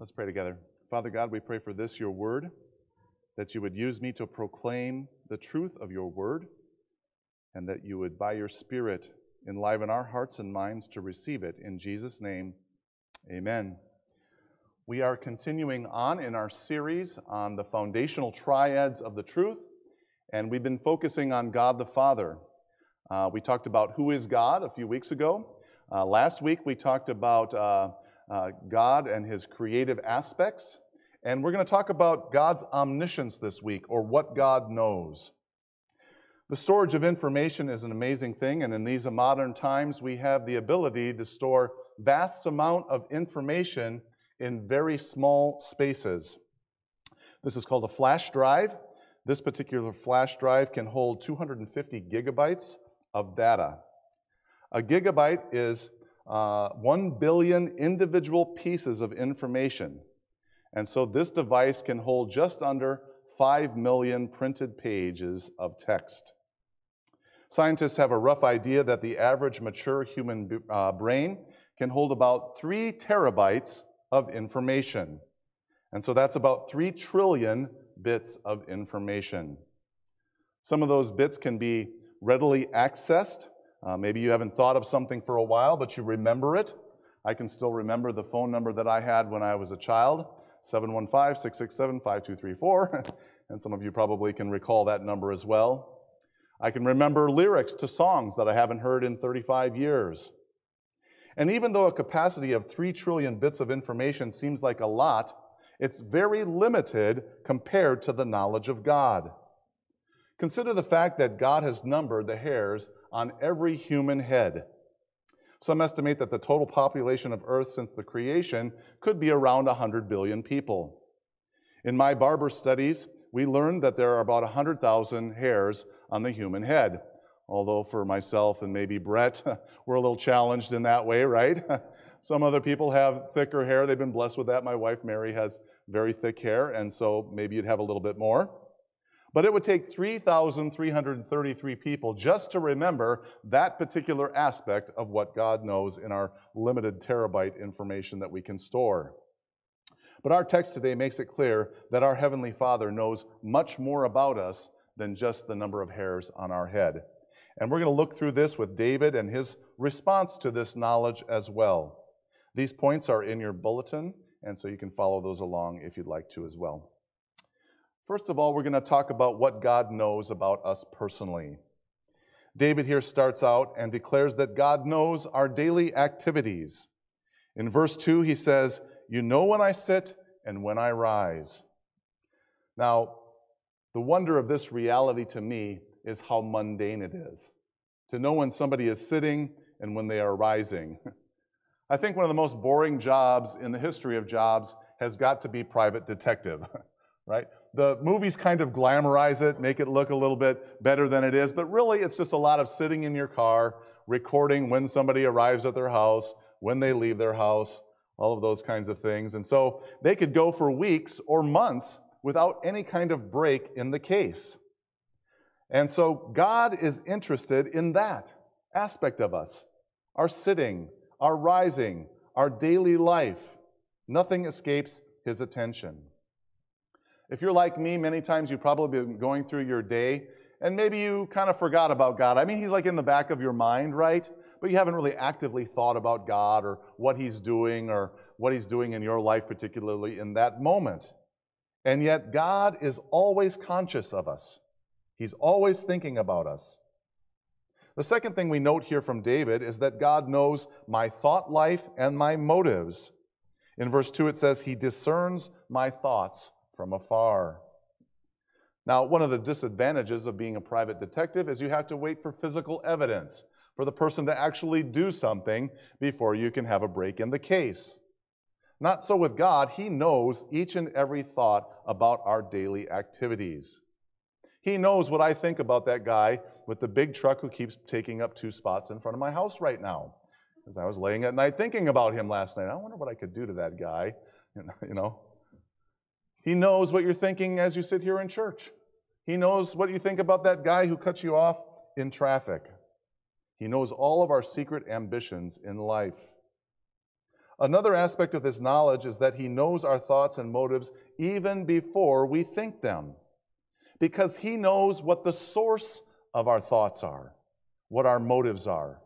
Let's pray together. Father God, we pray for this, your word, that you would use me to proclaim the truth of your word, and that you would, by your Spirit, enliven our hearts and minds to receive it. In Jesus' name, amen. We are continuing on in our series on the foundational triads of the truth, and we've been focusing on God the Father. Uh, we talked about who is God a few weeks ago. Uh, last week, we talked about uh, uh God and his creative aspects. And we're going to talk about God's omniscience this week, or what God knows. The storage of information is an amazing thing, and in these modern times, we have the ability to store vast amount of information in very small spaces. This is called a flash drive. This particular flash drive can hold 250 gigabytes of data. A gigabyte is uh, 1 billion individual pieces of information. And so this device can hold just under 5 million printed pages of text. Scientists have a rough idea that the average mature human uh, brain can hold about 3 terabytes of information. And so that's about 3 trillion bits of information. Some of those bits can be readily accessed. Uh, maybe you haven't thought of something for a while, but you remember it. I can still remember the phone number that I had when I was a child. 715 667 5234. And some of you probably can recall that number as well. I can remember lyrics to songs that I haven't heard in 35 years. And even though a capacity of 3 trillion bits of information seems like a lot, it's very limited compared to the knowledge of God. Consider the fact that God has numbered the hairs on every human head. Some estimate that the total population of Earth since the creation could be around 100 billion people. In my barber studies, we learned that there are about 100,000 hairs on the human head. Although for myself and maybe Brett, we're a little challenged in that way, right? Some other people have thicker hair. They've been blessed with that. My wife, Mary, has very thick hair, and so maybe you'd have a little bit more. But it would take 3,333 people just to remember that particular aspect of what God knows in our limited terabyte information that we can store. But our text today makes it clear that our Heavenly Father knows much more about us than just the number of hairs on our head. And we're going to look through this with David and his response to this knowledge as well. These points are in your bulletin, and so you can follow those along if you'd like to as well. First of all, we're going to talk about what God knows about us personally. David here starts out and declares that God knows our daily activities. In verse 2, he says, You know when I sit and when I rise. Now, the wonder of this reality to me is how mundane it is to know when somebody is sitting and when they are rising. I think one of the most boring jobs in the history of jobs has got to be private detective, right? The movies kind of glamorize it, make it look a little bit better than it is, but really it's just a lot of sitting in your car, recording when somebody arrives at their house, when they leave their house, all of those kinds of things. And so they could go for weeks or months without any kind of break in the case. And so God is interested in that aspect of us our sitting, our rising, our daily life. Nothing escapes his attention. If you're like me, many times you've probably been going through your day and maybe you kind of forgot about God. I mean, He's like in the back of your mind, right? But you haven't really actively thought about God or what He's doing or what He's doing in your life, particularly in that moment. And yet, God is always conscious of us, He's always thinking about us. The second thing we note here from David is that God knows my thought life and my motives. In verse 2, it says, He discerns my thoughts from afar. Now, one of the disadvantages of being a private detective is you have to wait for physical evidence, for the person to actually do something before you can have a break in the case. Not so with God, He knows each and every thought about our daily activities. He knows what I think about that guy with the big truck who keeps taking up two spots in front of my house right now. As I was laying at night thinking about him last night, I wonder what I could do to that guy. You know, he knows what you're thinking as you sit here in church. He knows what you think about that guy who cuts you off in traffic. He knows all of our secret ambitions in life. Another aspect of this knowledge is that he knows our thoughts and motives even before we think them, because he knows what the source of our thoughts are, what our motives are.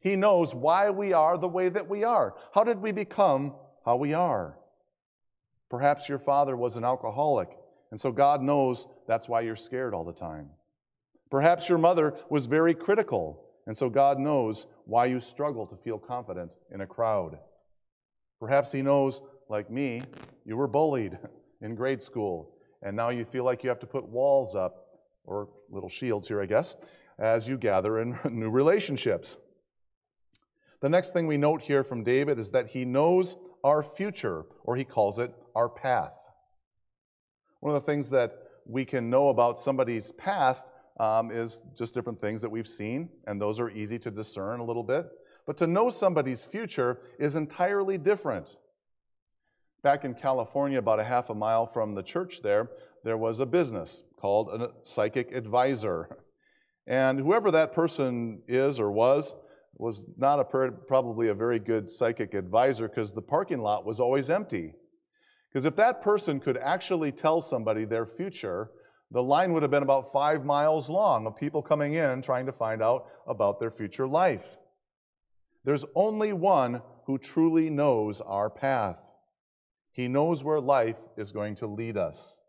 He knows why we are the way that we are. How did we become how we are? Perhaps your father was an alcoholic, and so God knows that's why you're scared all the time. Perhaps your mother was very critical, and so God knows why you struggle to feel confident in a crowd. Perhaps He knows, like me, you were bullied in grade school, and now you feel like you have to put walls up, or little shields here, I guess, as you gather in new relationships. The next thing we note here from David is that he knows our future, or he calls it our path. One of the things that we can know about somebody's past um, is just different things that we've seen, and those are easy to discern a little bit. But to know somebody's future is entirely different. Back in California, about a half a mile from the church there, there was a business called a psychic advisor. And whoever that person is or was, was not a probably a very good psychic advisor because the parking lot was always empty. Because if that person could actually tell somebody their future, the line would have been about five miles long of people coming in trying to find out about their future life. There's only one who truly knows our path. He knows where life is going to lead us.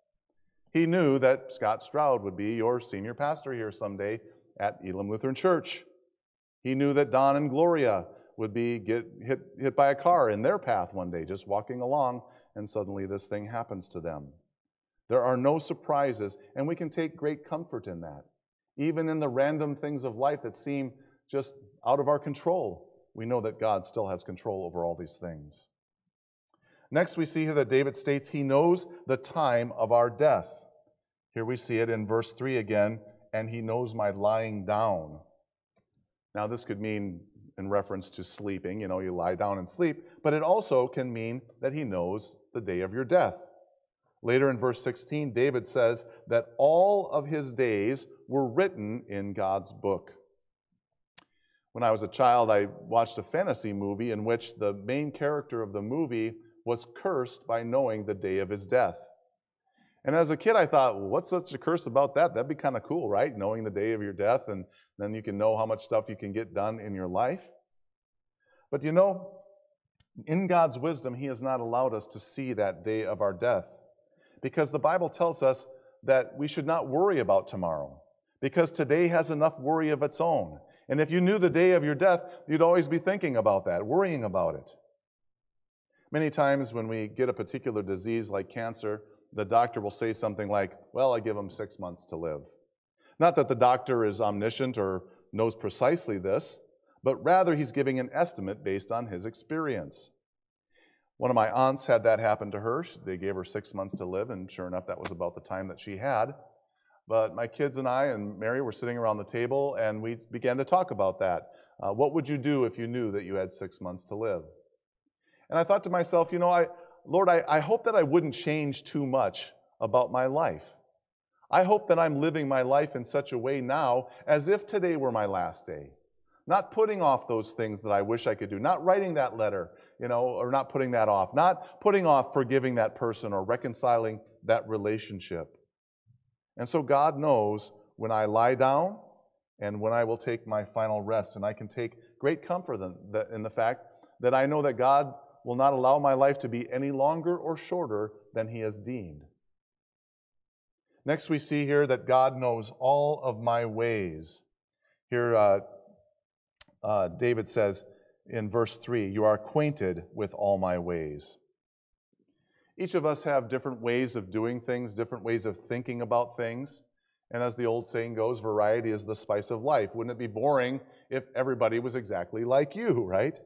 He knew that Scott Stroud would be your senior pastor here someday at Elam Lutheran Church. He knew that Don and Gloria would be get hit, hit by a car in their path one day, just walking along, and suddenly this thing happens to them. There are no surprises, and we can take great comfort in that. Even in the random things of life that seem just out of our control, we know that God still has control over all these things. Next, we see here that David states he knows the time of our death. Here we see it in verse 3 again, and he knows my lying down. Now, this could mean in reference to sleeping, you know, you lie down and sleep, but it also can mean that he knows the day of your death. Later in verse 16, David says that all of his days were written in God's book. When I was a child, I watched a fantasy movie in which the main character of the movie was cursed by knowing the day of his death. And as a kid, I thought, well, what's such a curse about that? That'd be kind of cool, right? Knowing the day of your death, and then you can know how much stuff you can get done in your life. But you know, in God's wisdom, He has not allowed us to see that day of our death because the Bible tells us that we should not worry about tomorrow because today has enough worry of its own. And if you knew the day of your death, you'd always be thinking about that, worrying about it. Many times when we get a particular disease like cancer, the doctor will say something like, Well, I give them six months to live. Not that the doctor is omniscient or knows precisely this, but rather he's giving an estimate based on his experience. One of my aunts had that happen to her. They gave her six months to live, and sure enough, that was about the time that she had. But my kids and I and Mary were sitting around the table, and we began to talk about that. Uh, what would you do if you knew that you had six months to live? And I thought to myself, you know, I, Lord, I, I hope that I wouldn't change too much about my life. I hope that I'm living my life in such a way now as if today were my last day. Not putting off those things that I wish I could do, not writing that letter, you know, or not putting that off, not putting off forgiving that person or reconciling that relationship. And so God knows when I lie down and when I will take my final rest. And I can take great comfort in the fact that I know that God will not allow my life to be any longer or shorter than He has deemed. Next, we see here that God knows all of my ways. Here, uh, uh, David says in verse 3 You are acquainted with all my ways. Each of us have different ways of doing things, different ways of thinking about things. And as the old saying goes, variety is the spice of life. Wouldn't it be boring if everybody was exactly like you, right?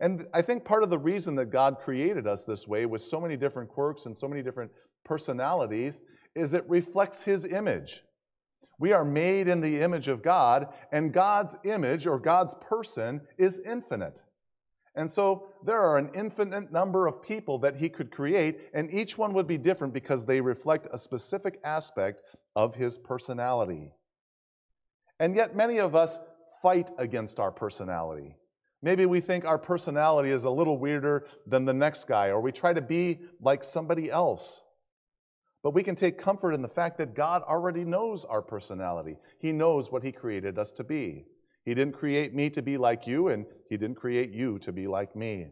And I think part of the reason that God created us this way with so many different quirks and so many different personalities is it reflects His image. We are made in the image of God, and God's image or God's person is infinite. And so there are an infinite number of people that He could create, and each one would be different because they reflect a specific aspect of His personality. And yet, many of us fight against our personality. Maybe we think our personality is a little weirder than the next guy, or we try to be like somebody else. But we can take comfort in the fact that God already knows our personality. He knows what He created us to be. He didn't create me to be like you, and He didn't create you to be like me.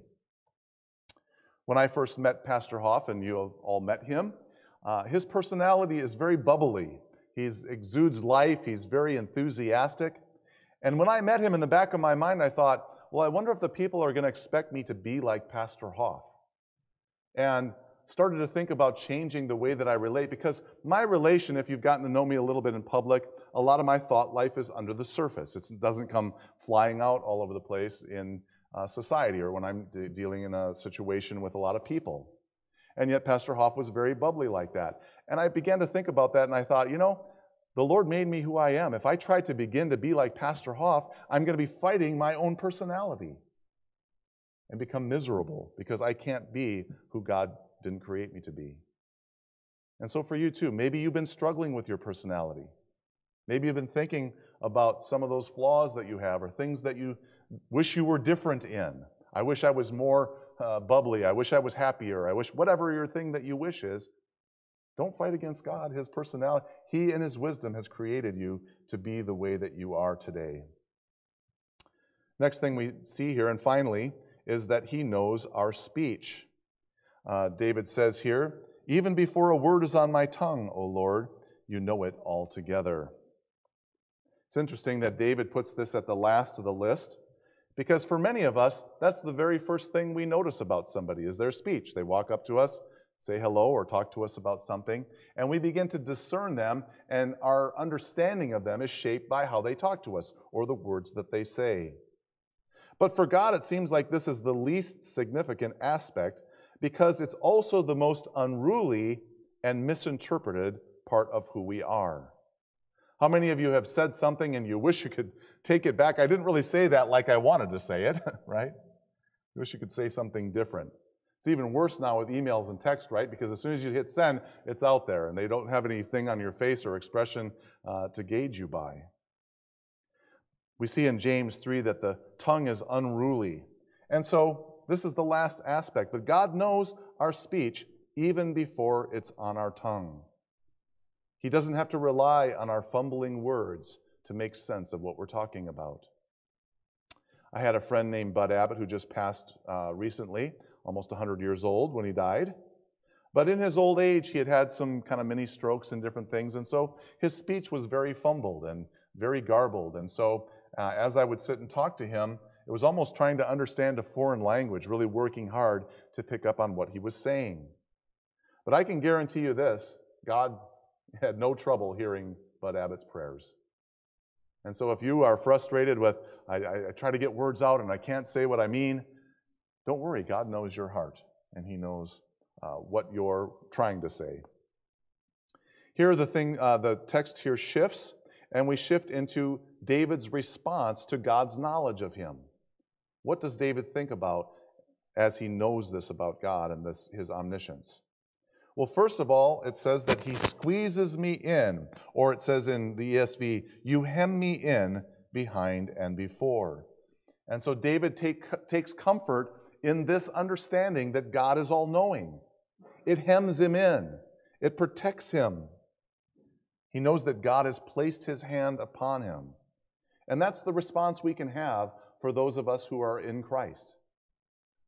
When I first met Pastor Hoff, and you have all met him, uh, his personality is very bubbly. He exudes life, he's very enthusiastic. And when I met him in the back of my mind, I thought, well, I wonder if the people are going to expect me to be like Pastor Hoff. And started to think about changing the way that I relate because my relation, if you've gotten to know me a little bit in public, a lot of my thought life is under the surface. It doesn't come flying out all over the place in uh, society or when I'm de- dealing in a situation with a lot of people. And yet, Pastor Hoff was very bubbly like that. And I began to think about that and I thought, you know, the Lord made me who I am. If I try to begin to be like Pastor Hoff, I'm going to be fighting my own personality and become miserable because I can't be who God didn't create me to be. And so, for you too, maybe you've been struggling with your personality. Maybe you've been thinking about some of those flaws that you have or things that you wish you were different in. I wish I was more uh, bubbly. I wish I was happier. I wish whatever your thing that you wish is. Don't fight against God, His personality. He, and His wisdom, has created you to be the way that you are today. Next thing we see here, and finally, is that He knows our speech. Uh, David says here, Even before a word is on my tongue, O Lord, you know it altogether. It's interesting that David puts this at the last of the list because for many of us, that's the very first thing we notice about somebody is their speech. They walk up to us, say hello, or talk to us about something, and we begin to discern them, and our understanding of them is shaped by how they talk to us or the words that they say. But for God, it seems like this is the least significant aspect because it's also the most unruly and misinterpreted part of who we are. How many of you have said something and you wish you could take it back? I didn't really say that like I wanted to say it, right? You wish you could say something different. It's even worse now with emails and text, right? Because as soon as you hit send, it's out there and they don't have anything on your face or expression uh, to gauge you by. We see in James 3 that the tongue is unruly. And so this is the last aspect. But God knows our speech even before it's on our tongue. He doesn't have to rely on our fumbling words to make sense of what we're talking about. I had a friend named Bud Abbott who just passed uh, recently, almost 100 years old when he died. But in his old age, he had had some kind of mini strokes and different things, and so his speech was very fumbled and very garbled. And so, uh, as I would sit and talk to him, it was almost trying to understand a foreign language, really working hard to pick up on what he was saying. But I can guarantee you this God had no trouble hearing Bud Abbott's prayers. And so if you are frustrated with, I, I, I try to get words out and I can't say what I mean, don't worry. God knows your heart and He knows uh, what you're trying to say. Here, the thing, uh, the text here shifts, and we shift into David's response to God's knowledge of him. What does David think about as he knows this about God and this, his omniscience? Well, first of all, it says that he squeezes me in, or it says in the ESV, you hem me in behind and before. And so David take, takes comfort in this understanding that God is all knowing. It hems him in, it protects him. He knows that God has placed his hand upon him. And that's the response we can have for those of us who are in Christ.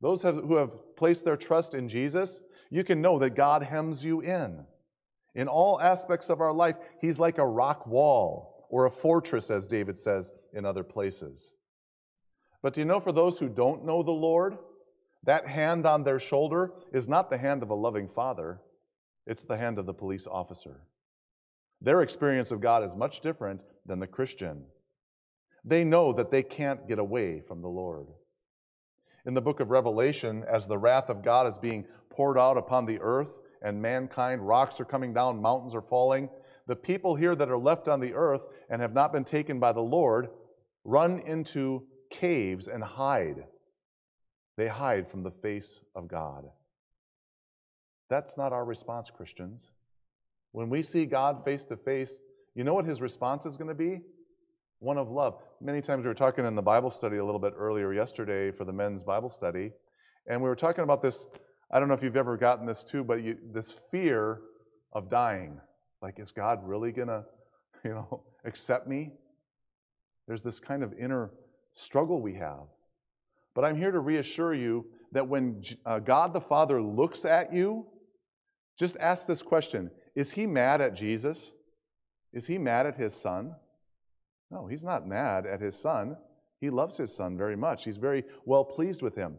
Those have, who have placed their trust in Jesus, you can know that God hems you in. In all aspects of our life, He's like a rock wall or a fortress, as David says in other places. But do you know, for those who don't know the Lord, that hand on their shoulder is not the hand of a loving father, it's the hand of the police officer. Their experience of God is much different than the Christian. They know that they can't get away from the Lord. In the book of Revelation, as the wrath of God is being poured out upon the earth and mankind, rocks are coming down, mountains are falling, the people here that are left on the earth and have not been taken by the Lord run into caves and hide. They hide from the face of God. That's not our response, Christians. When we see God face to face, you know what his response is going to be? one of love. Many times we were talking in the Bible study a little bit earlier yesterday for the men's Bible study, and we were talking about this. I don't know if you've ever gotten this too, but you, this fear of dying. Like, is God really gonna, you know, accept me? There's this kind of inner struggle we have. But I'm here to reassure you that when uh, God the Father looks at you, just ask this question Is he mad at Jesus? Is he mad at his son? No, he's not mad at his son. He loves his son very much. He's very well pleased with him.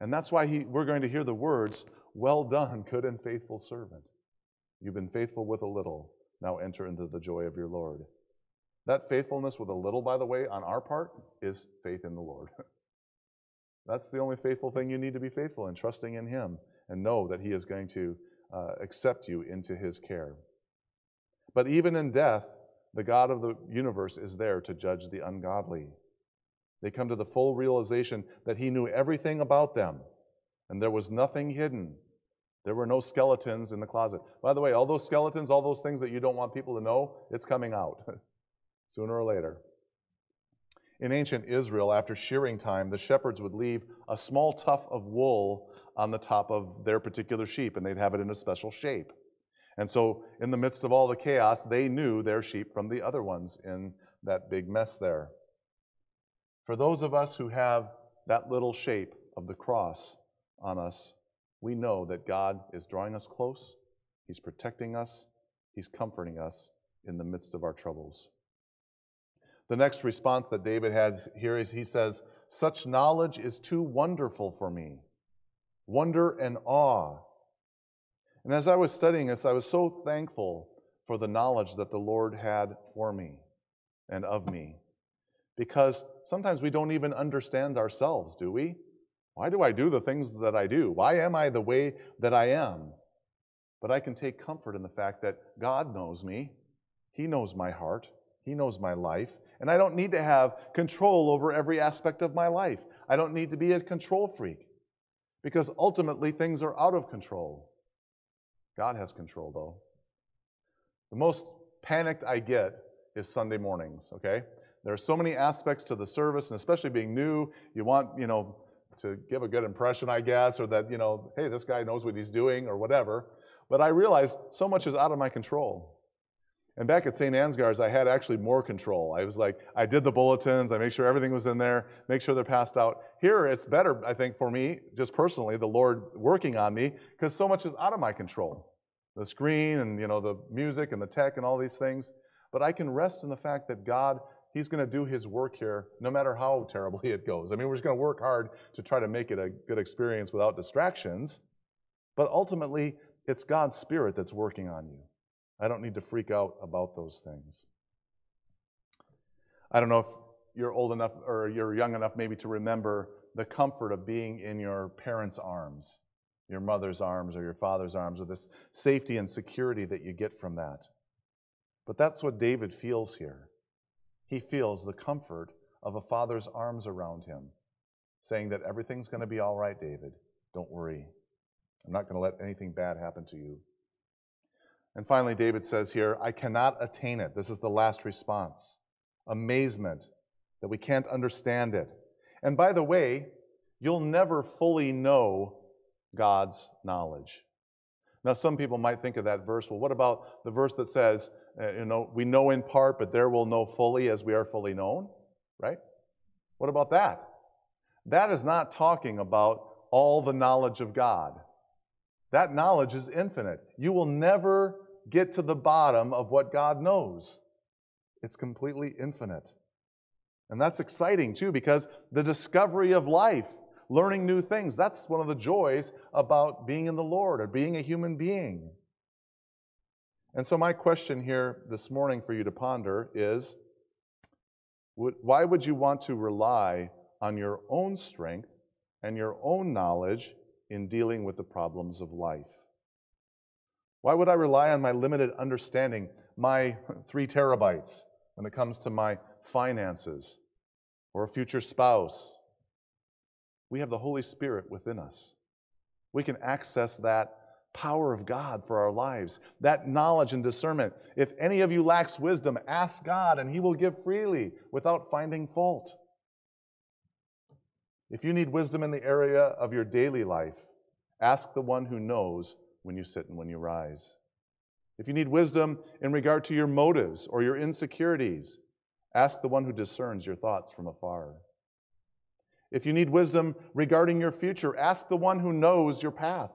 And that's why he, we're going to hear the words, Well done, good and faithful servant. You've been faithful with a little. Now enter into the joy of your Lord. That faithfulness with a little, by the way, on our part, is faith in the Lord. That's the only faithful thing you need to be faithful in, trusting in Him and know that He is going to uh, accept you into His care. But even in death, the God of the universe is there to judge the ungodly. They come to the full realization that He knew everything about them, and there was nothing hidden. There were no skeletons in the closet. By the way, all those skeletons, all those things that you don't want people to know, it's coming out sooner or later. In ancient Israel, after shearing time, the shepherds would leave a small tuft of wool on the top of their particular sheep, and they'd have it in a special shape. And so, in the midst of all the chaos, they knew their sheep from the other ones in that big mess there. For those of us who have that little shape of the cross on us, we know that God is drawing us close, He's protecting us, He's comforting us in the midst of our troubles. The next response that David has here is he says, Such knowledge is too wonderful for me. Wonder and awe and as I was studying this, I was so thankful for the knowledge that the Lord had for me and of me. Because sometimes we don't even understand ourselves, do we? Why do I do the things that I do? Why am I the way that I am? But I can take comfort in the fact that God knows me. He knows my heart. He knows my life. And I don't need to have control over every aspect of my life. I don't need to be a control freak because ultimately things are out of control. God has control, though. The most panicked I get is Sunday mornings, okay? There are so many aspects to the service, and especially being new, you want, you know, to give a good impression, I guess, or that, you know, hey, this guy knows what he's doing, or whatever. But I realize so much is out of my control. And back at St. Ansgar's, I had actually more control. I was like, I did the bulletins, I make sure everything was in there, make sure they're passed out. Here, it's better, I think, for me, just personally, the Lord working on me, because so much is out of my control. The screen and, you know, the music and the tech and all these things. But I can rest in the fact that God, He's going to do His work here, no matter how terribly it goes. I mean, we're just going to work hard to try to make it a good experience without distractions. But ultimately, it's God's Spirit that's working on you. I don't need to freak out about those things. I don't know if you're old enough or you're young enough maybe to remember the comfort of being in your parents' arms, your mother's arms or your father's arms, or this safety and security that you get from that. But that's what David feels here. He feels the comfort of a father's arms around him, saying that everything's going to be all right, David. Don't worry. I'm not going to let anything bad happen to you. And finally, David says here, I cannot attain it. This is the last response amazement that we can't understand it. And by the way, you'll never fully know God's knowledge. Now, some people might think of that verse. Well, what about the verse that says, uh, you know, we know in part, but there will know fully as we are fully known, right? What about that? That is not talking about all the knowledge of God. That knowledge is infinite. You will never get to the bottom of what God knows. It's completely infinite. And that's exciting too, because the discovery of life, learning new things, that's one of the joys about being in the Lord or being a human being. And so, my question here this morning for you to ponder is why would you want to rely on your own strength and your own knowledge in dealing with the problems of life? Why would I rely on my limited understanding, my three terabytes, when it comes to my finances or a future spouse? We have the Holy Spirit within us. We can access that power of God for our lives, that knowledge and discernment. If any of you lacks wisdom, ask God, and He will give freely without finding fault. If you need wisdom in the area of your daily life, ask the one who knows when you sit and when you rise. If you need wisdom in regard to your motives or your insecurities, ask the one who discerns your thoughts from afar. If you need wisdom regarding your future, ask the one who knows your path.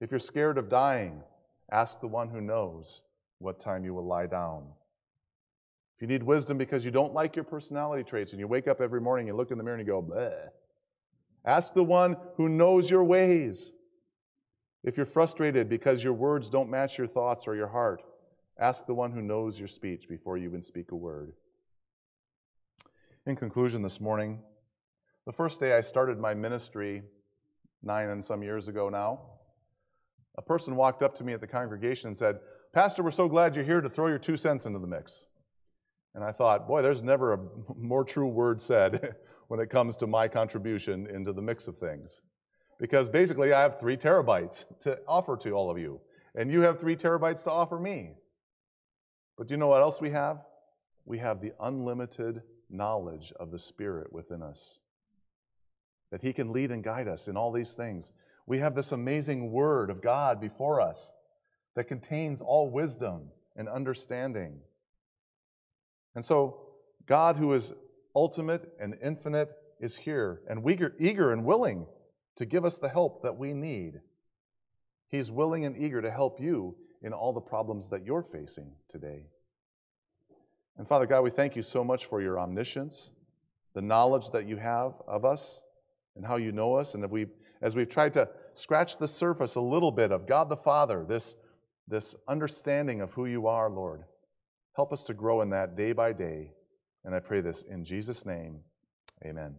If you're scared of dying, ask the one who knows what time you will lie down. If you need wisdom because you don't like your personality traits and you wake up every morning and look in the mirror and you go, bleh, ask the one who knows your ways. If you're frustrated because your words don't match your thoughts or your heart, ask the one who knows your speech before you even speak a word. In conclusion, this morning, the first day I started my ministry, nine and some years ago now, a person walked up to me at the congregation and said, Pastor, we're so glad you're here to throw your two cents into the mix. And I thought, boy, there's never a more true word said when it comes to my contribution into the mix of things. Because basically, I have three terabytes to offer to all of you, and you have three terabytes to offer me. But do you know what else we have? We have the unlimited knowledge of the Spirit within us, that He can lead and guide us in all these things. We have this amazing Word of God before us that contains all wisdom and understanding. And so, God, who is ultimate and infinite, is here and eager, eager and willing to give us the help that we need. He's willing and eager to help you in all the problems that you're facing today. And Father God, we thank you so much for your omniscience, the knowledge that you have of us, and how you know us. And if we, as we've tried to scratch the surface a little bit of God the Father, this, this understanding of who you are, Lord, Help us to grow in that day by day. And I pray this in Jesus' name. Amen.